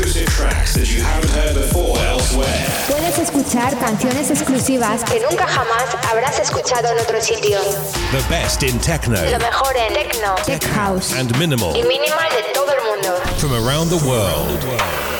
Exclusive tracks that you haven't heard before elsewhere. Puedes escuchar canciones exclusivas que nunca jamás habrás escuchado en otro sitio. The best in techno Lo mejor en techno, tech house and minimal y minimal de todo el mundo. from around the world.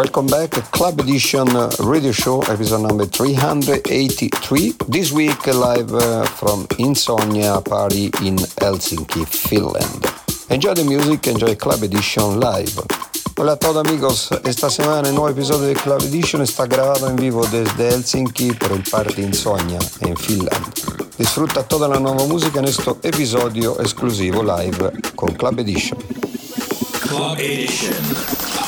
Welcome back, Club Edition Radio Show, episode number 383. This week, live uh, from Insomnia Party in Helsinki, Finland. Enjoy the music, enjoy Club Edition live. Hola a todos amigos, esta semana el nuevo episodio de Club Edition está grabado en vivo desde Helsinki por el Party Insomnia en Finland. Disfruta toda la nueva música en este episodio exclusivo live con Club Edition. Club Edition.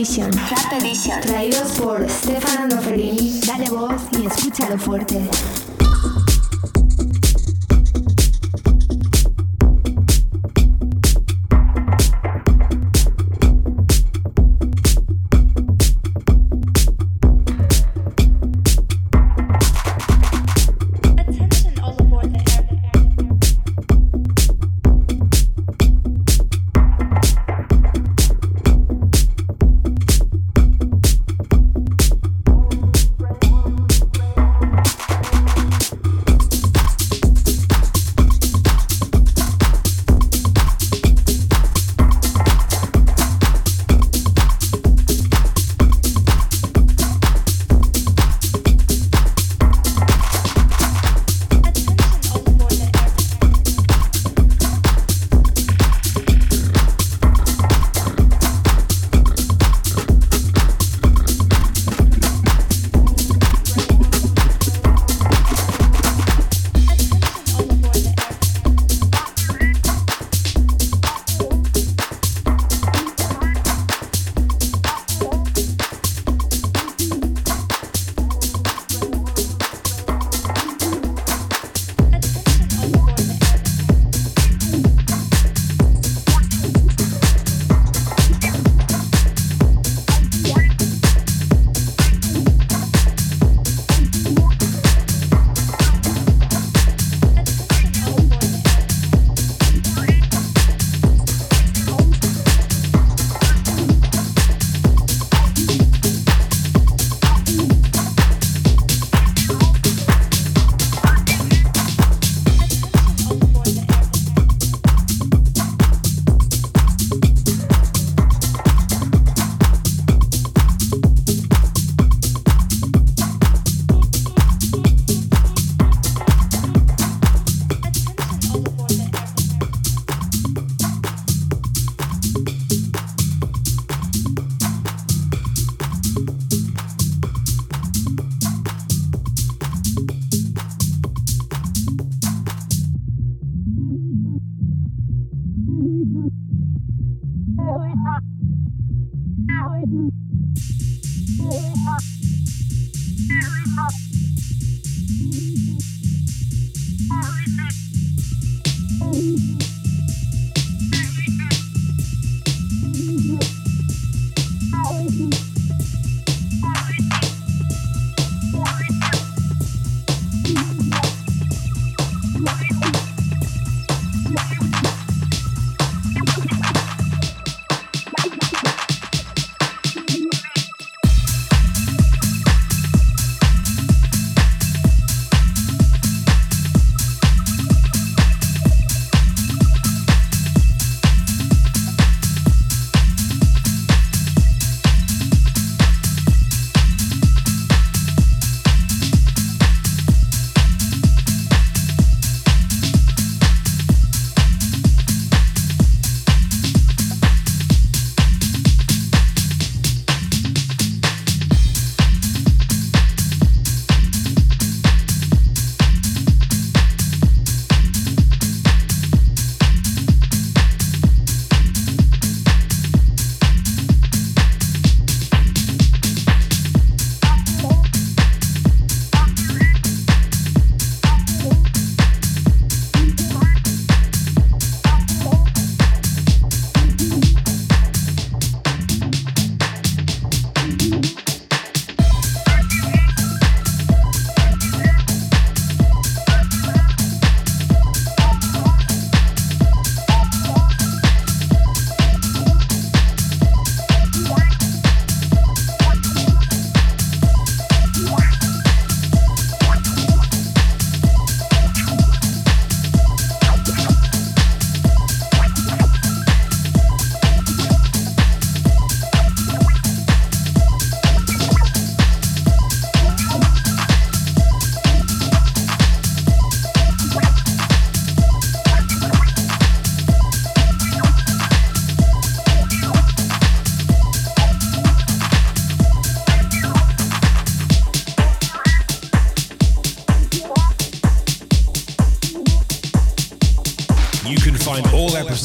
Edition. Edition. Traídos por Stefano Noferini. Dale voz y escúchalo fuerte. Thank you.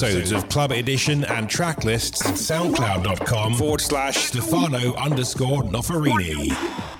Episodes of Club Edition and track lists at soundcloud.com forward slash Stefano underscore Noferini.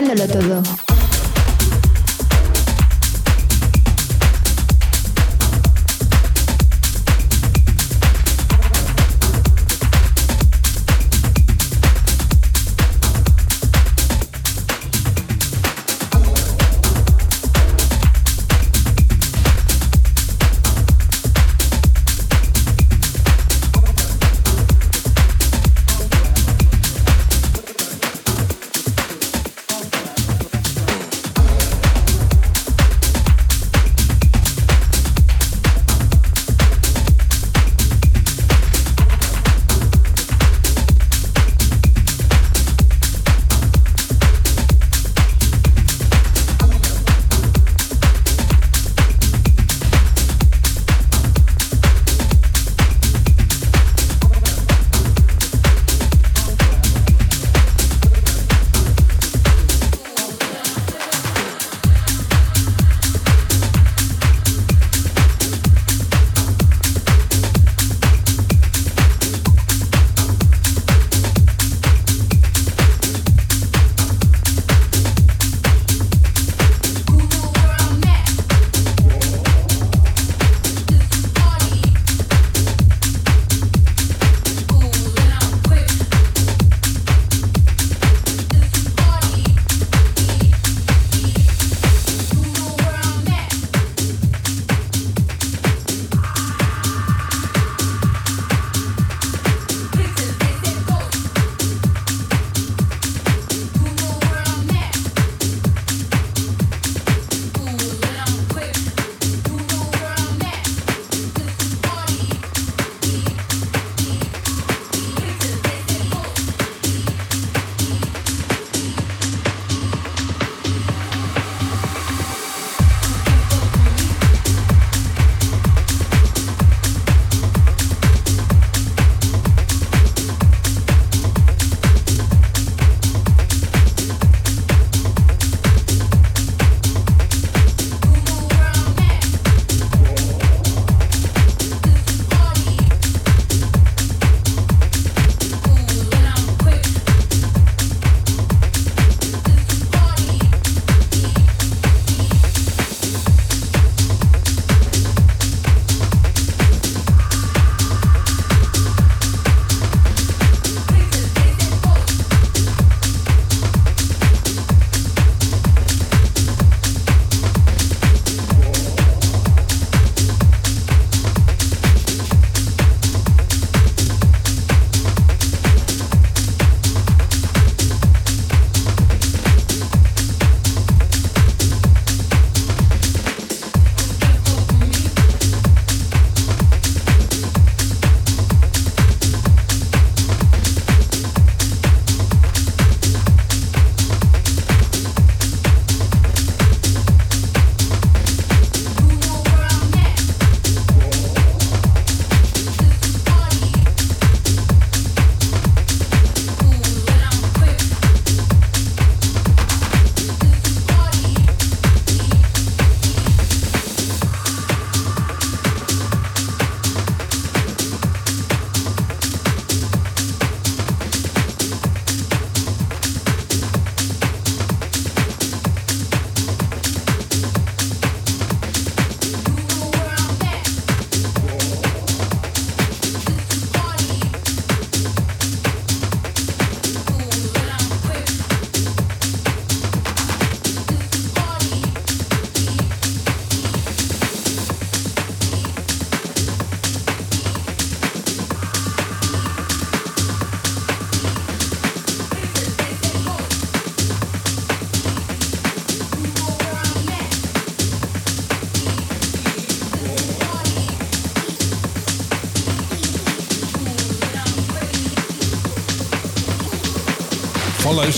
Mezclándolo todo.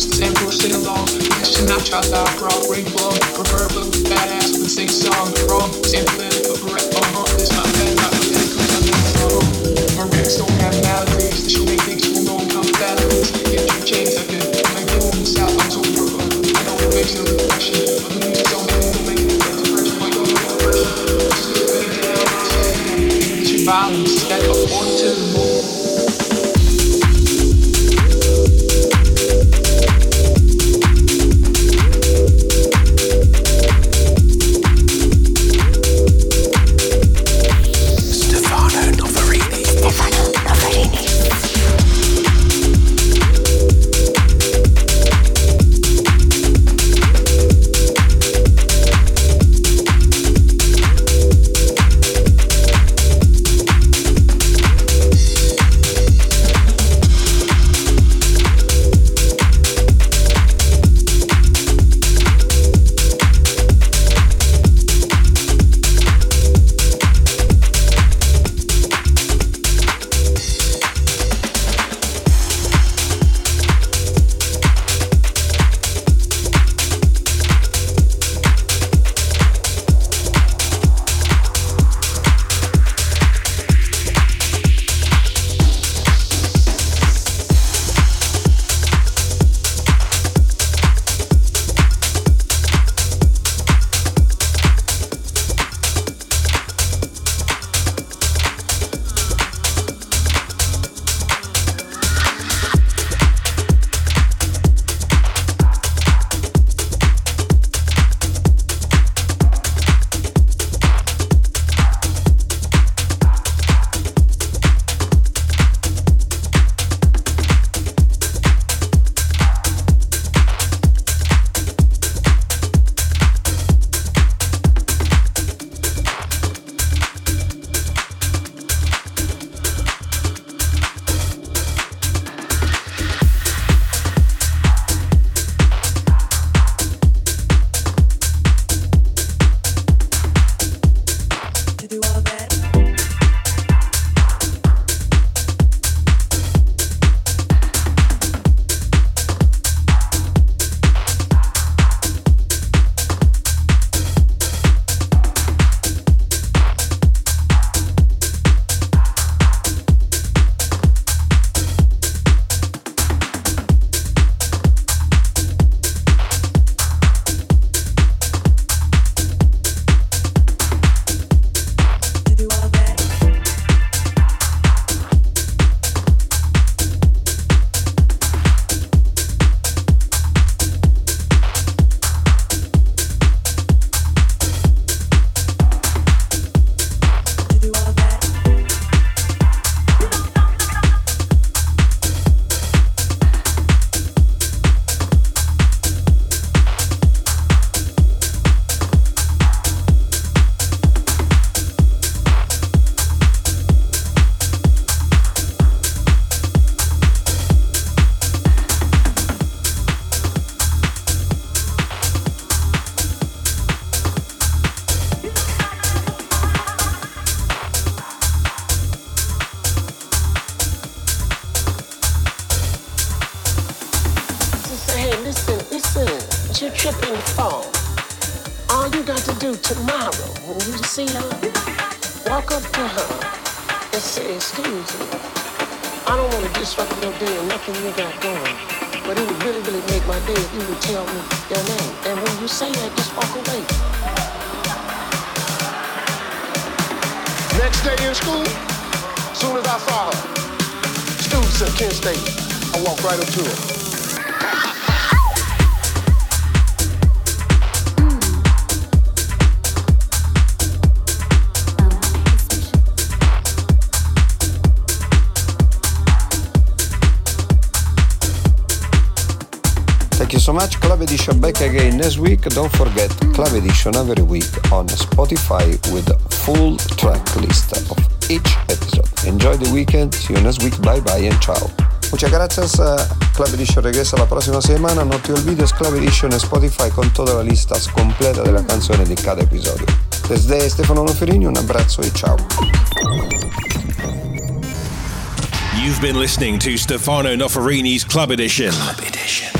just and bullshit along. Nigga should not try to rock, ring bone, proverbially badass with sing song, wrong, simple, but Tripping phone. All you got to do tomorrow, when you see her, walk up to her and say, excuse me. I don't want to disrupt your day or nothing you got going. But it would really, really make my day if you would tell me your name. And when you say that, just walk away. Next day in school, soon as I saw her, students at Kent State, I walked right up to her. Thank you so much. Club Edition back again next week. Don't forget Club Edition every week on Spotify with full track list of each episode. Enjoy the weekend. See you next week. Bye bye and ciao. Muchas gracias. eh, Club Edition regresa la próxima semana. No te olvides Club Edition en Spotify con toda la lista completa de la canción de cada episodio. Desde Stefano Noferini un abrazo y ciao. You've been listening to Stefano Noferini's Club Edition. Club Edition.